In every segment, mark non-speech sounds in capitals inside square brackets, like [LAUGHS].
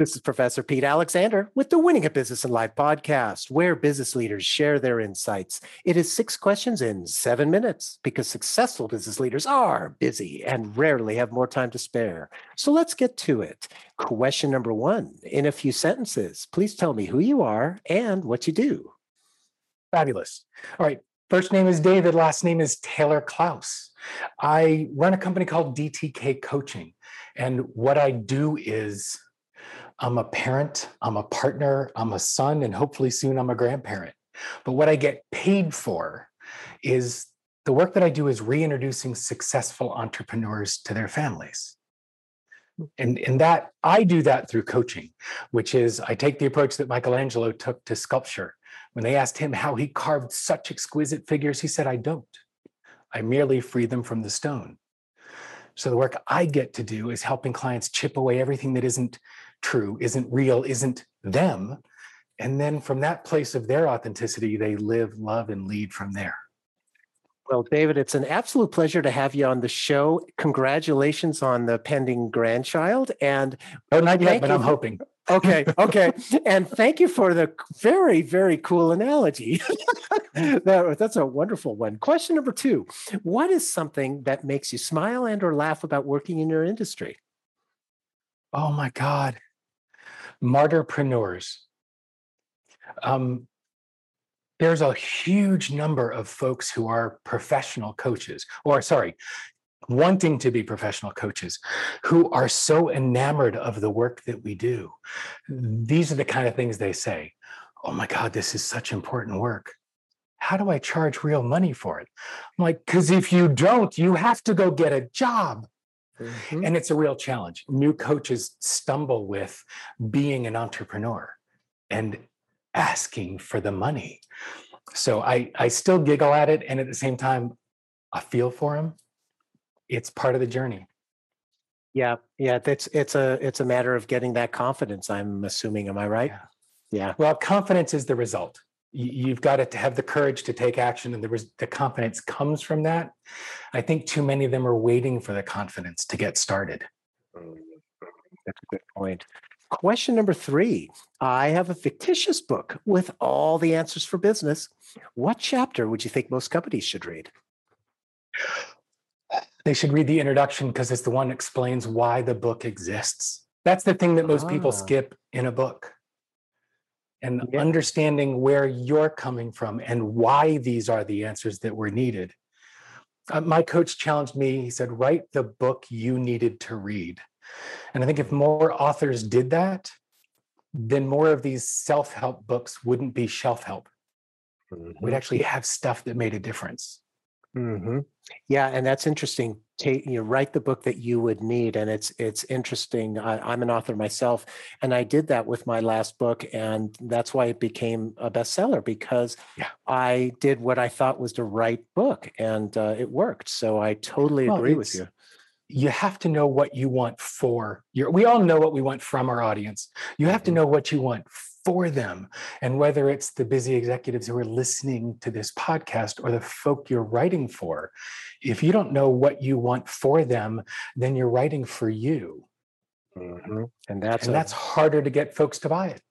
This is Professor Pete Alexander with the Winning at Business and Life podcast, where business leaders share their insights. It is six questions in seven minutes because successful business leaders are busy and rarely have more time to spare. So let's get to it. Question number one in a few sentences, please tell me who you are and what you do. Fabulous. All right. First name is David, last name is Taylor Klaus. I run a company called DTK Coaching. And what I do is I'm a parent, I'm a partner, I'm a son, and hopefully soon I'm a grandparent. But what I get paid for is the work that I do is reintroducing successful entrepreneurs to their families. And, and that I do that through coaching, which is I take the approach that Michelangelo took to sculpture. When they asked him how he carved such exquisite figures, he said, I don't. I merely free them from the stone. So the work I get to do is helping clients chip away everything that isn't true, isn't real, isn't them. And then from that place of their authenticity, they live, love, and lead from there. Well, David, it's an absolute pleasure to have you on the show. Congratulations on the pending grandchild. And oh, not yet, but I'm hoping. [LAUGHS] Okay, okay. and thank you for the very, very cool analogy. [LAUGHS] that, that's a wonderful one. Question number two What is something that makes you smile and or laugh about working in your industry? Oh my God martyrpreneurs. Um, there's a huge number of folks who are professional coaches, or sorry, wanting to be professional coaches who are so enamored of the work that we do. These are the kind of things they say Oh my God, this is such important work. How do I charge real money for it? I'm like, because if you don't, you have to go get a job. Mm-hmm. And it's a real challenge. New coaches stumble with being an entrepreneur and asking for the money. So I, I still giggle at it. And at the same time, I feel for them. It's part of the journey. Yeah. Yeah. That's, it's a, it's a matter of getting that confidence. I'm assuming. Am I right? Yeah. yeah. Well, confidence is the result you've got to have the courage to take action and the, the confidence comes from that. I think too many of them are waiting for the confidence to get started. That's a good point. Question number three. I have a fictitious book with all the answers for business. What chapter would you think most companies should read? They should read the introduction because it's the one that explains why the book exists. That's the thing that most ah. people skip in a book and yeah. understanding where you're coming from and why these are the answers that were needed. Uh, my coach challenged me. He said, Write the book you needed to read. And I think if more authors did that, then more of these self help books wouldn't be shelf help. Mm-hmm. We'd actually have stuff that made a difference. Mm-hmm. Yeah, and that's interesting. Take you know, write the book that you would need, and it's it's interesting. I, am an author myself, and I did that with my last book, and that's why it became a bestseller because yeah. I did what I thought was the right book, and uh, it worked. So I totally well, agree with you. You have to know what you want for your. We all know what we want from our audience. You have to mm-hmm. know what you want for them. And whether it's the busy executives who are listening to this podcast or the folk you're writing for, if you don't know what you want for them, then you're writing for you. Mm-hmm. And that's and a, that's harder to get folks to buy it.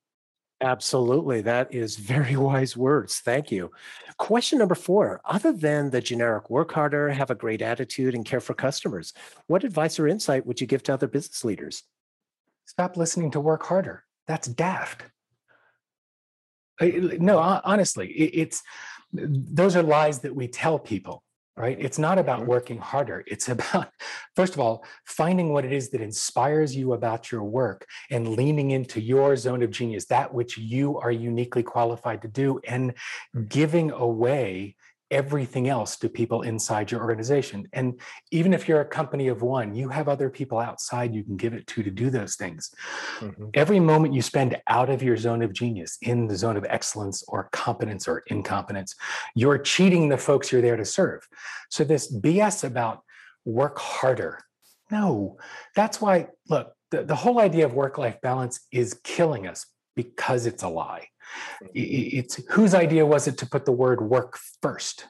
Absolutely. That is very [LAUGHS] wise words. Thank you. Question number four Other than the generic work harder, have a great attitude, and care for customers, what advice or insight would you give to other business leaders? Stop listening to work harder. That's daft. No, honestly, it's those are lies that we tell people, right? It's not about mm-hmm. working harder. It's about, first of all, finding what it is that inspires you about your work and leaning into your zone of genius, that which you are uniquely qualified to do, and giving away everything else to people inside your organization. And even if you're a company of one, you have other people outside you can give it to to do those things. Mm-hmm. Every moment you spend out of your zone of genius, in the zone of excellence or competence or incompetence, you're cheating the folks you're there to serve. So, this BS about work harder, no, that's why, look, the, the whole idea of work life balance is killing us because it's a lie. It's whose idea was it to put the word work first?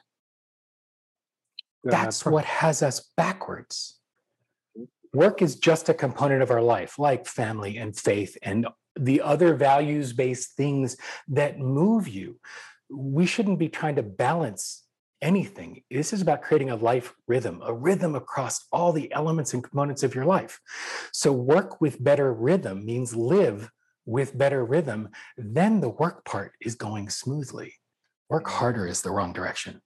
That's what has us backwards. work is just a component of our life, like family and faith and the other values based things that move you. We shouldn't be trying to balance anything. This is about creating a life rhythm, a rhythm across all the elements and components of your life. So, work with better rhythm means live with better rhythm. Then the work part is going smoothly. Work mm-hmm. harder is the wrong direction.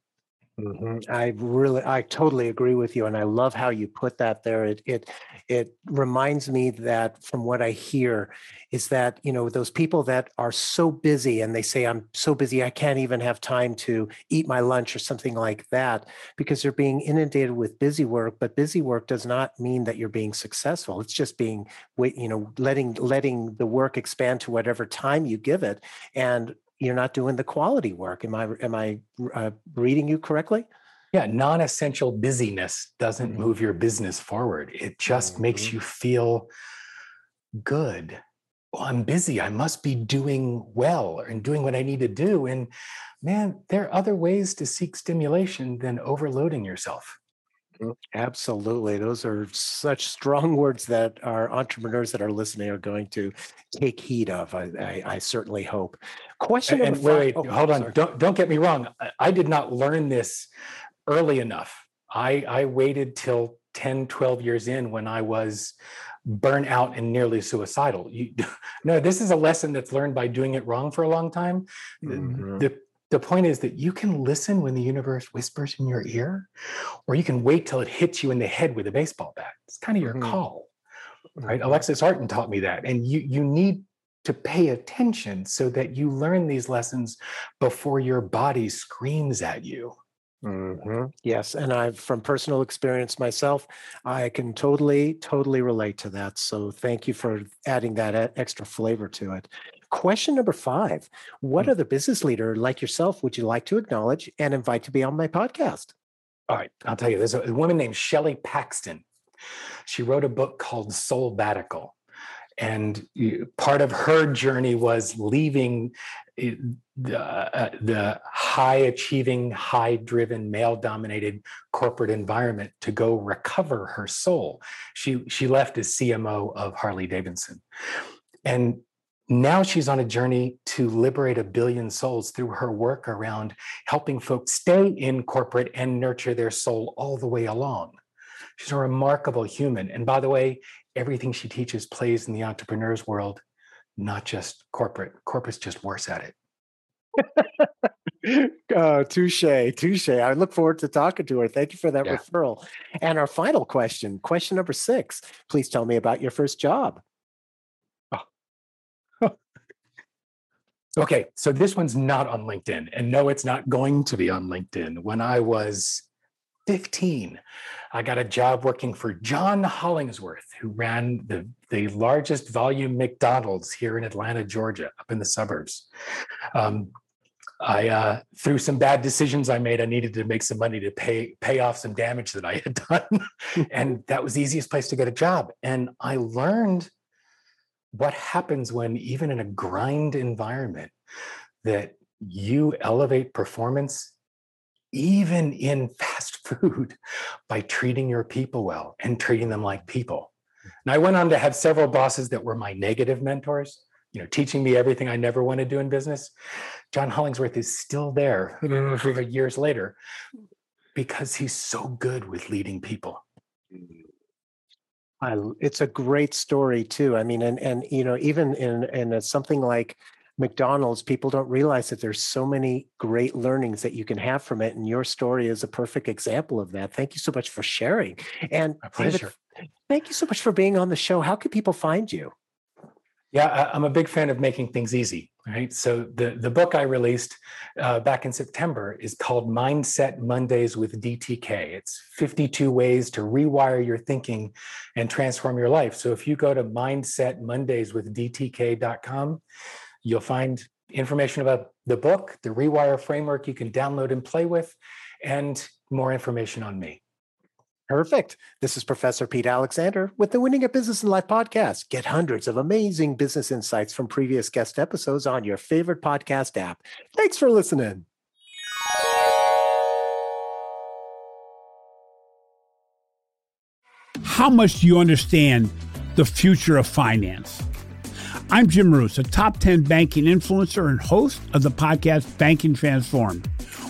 Mm-hmm. I really, I totally agree with you, and I love how you put that there. It, it, it reminds me that from what I hear is that you know those people that are so busy and they say I'm so busy I can't even have time to eat my lunch or something like that because they're being inundated with busy work. But busy work does not mean that you're being successful. It's just being, you know, letting letting the work expand to whatever time you give it, and you're not doing the quality work. Am I am I uh, reading you correctly? Yeah, non-essential busyness doesn't mm-hmm. move your business forward. It just mm-hmm. makes you feel good. Well, I'm busy. I must be doing well and doing what I need to do. And man, there are other ways to seek stimulation than overloading yourself. Mm, absolutely. Those are such strong words that our entrepreneurs that are listening are going to take heed of. I, I, I certainly hope. Question and, and wait, oh, hold on. Don't don't get me wrong. I did not learn this early enough. I I waited till 10, 12 years in when I was burnt out and nearly suicidal. You, [LAUGHS] no, this is a lesson that's learned by doing it wrong for a long time. Mm-hmm. The, the point is that you can listen when the universe whispers in your ear, or you can wait till it hits you in the head with a baseball bat. It's kind of your mm-hmm. call, right? Mm-hmm. Alexis Artin taught me that, and you you need to pay attention so that you learn these lessons before your body screams at you. Mm-hmm. Yes, and I've from personal experience myself, I can totally, totally relate to that. So thank you for adding that extra flavor to it. Question number five What mm. other business leader like yourself would you like to acknowledge and invite to be on my podcast? All right, I'll tell you. There's a woman named Shelley Paxton. She wrote a book called Soulbatical. And part of her journey was leaving eh, the, uh, the high achieving, high driven, male dominated corporate environment to go recover her soul. She, she left as CMO of Harley Davidson. And now she's on a journey to liberate a billion souls through her work around helping folks stay in corporate and nurture their soul all the way along. She's a remarkable human. And by the way, everything she teaches plays in the entrepreneur's world, not just corporate. Corporate's just worse at it. uh, [LAUGHS] touche, touche. I look forward to talking to her. Thank you for that yeah. referral. And our final question, question number six. Please tell me about your first job. Okay, so this one's not on LinkedIn. And no, it's not going to be on LinkedIn. When I was 15, I got a job working for John Hollingsworth, who ran the, the largest volume McDonald's here in Atlanta, Georgia, up in the suburbs. Um, I uh, through some bad decisions I made, I needed to make some money to pay pay off some damage that I had done, [LAUGHS] and that was the easiest place to get a job. And I learned what happens when even in a grind environment that you elevate performance even in fast [LAUGHS] food by treating your people well and treating them like people? And i went on to have several bosses that were my negative mentors you know teaching me everything i never want to do in business. John hollingsworth is still there [LAUGHS] years later because he's so good with leading people. Mm. I, it's a great story too. I mean, and and you know, even in in something like McDonald's, people don't realize that there's so many great learnings that you can have from it, and your story is a perfect example of that. Thank you so much for sharing. And My pleasure. David, thank you so much for being on the show. How can people find you? Yeah, I'm a big fan of making things easy. Right. So the the book I released uh, back in September is called Mindset Mondays with DTK. It's 52 ways to rewire your thinking and transform your life. So if you go to mindsetmondayswithdtk.com, you'll find information about the book, the Rewire framework you can download and play with, and more information on me. Perfect. This is Professor Pete Alexander with the Winning at Business and Life podcast. Get hundreds of amazing business insights from previous guest episodes on your favorite podcast app. Thanks for listening. how much do you understand the future of finance? I'm Jim Marous, a top 10 banking influencer and host of the podcast Banking Transformed,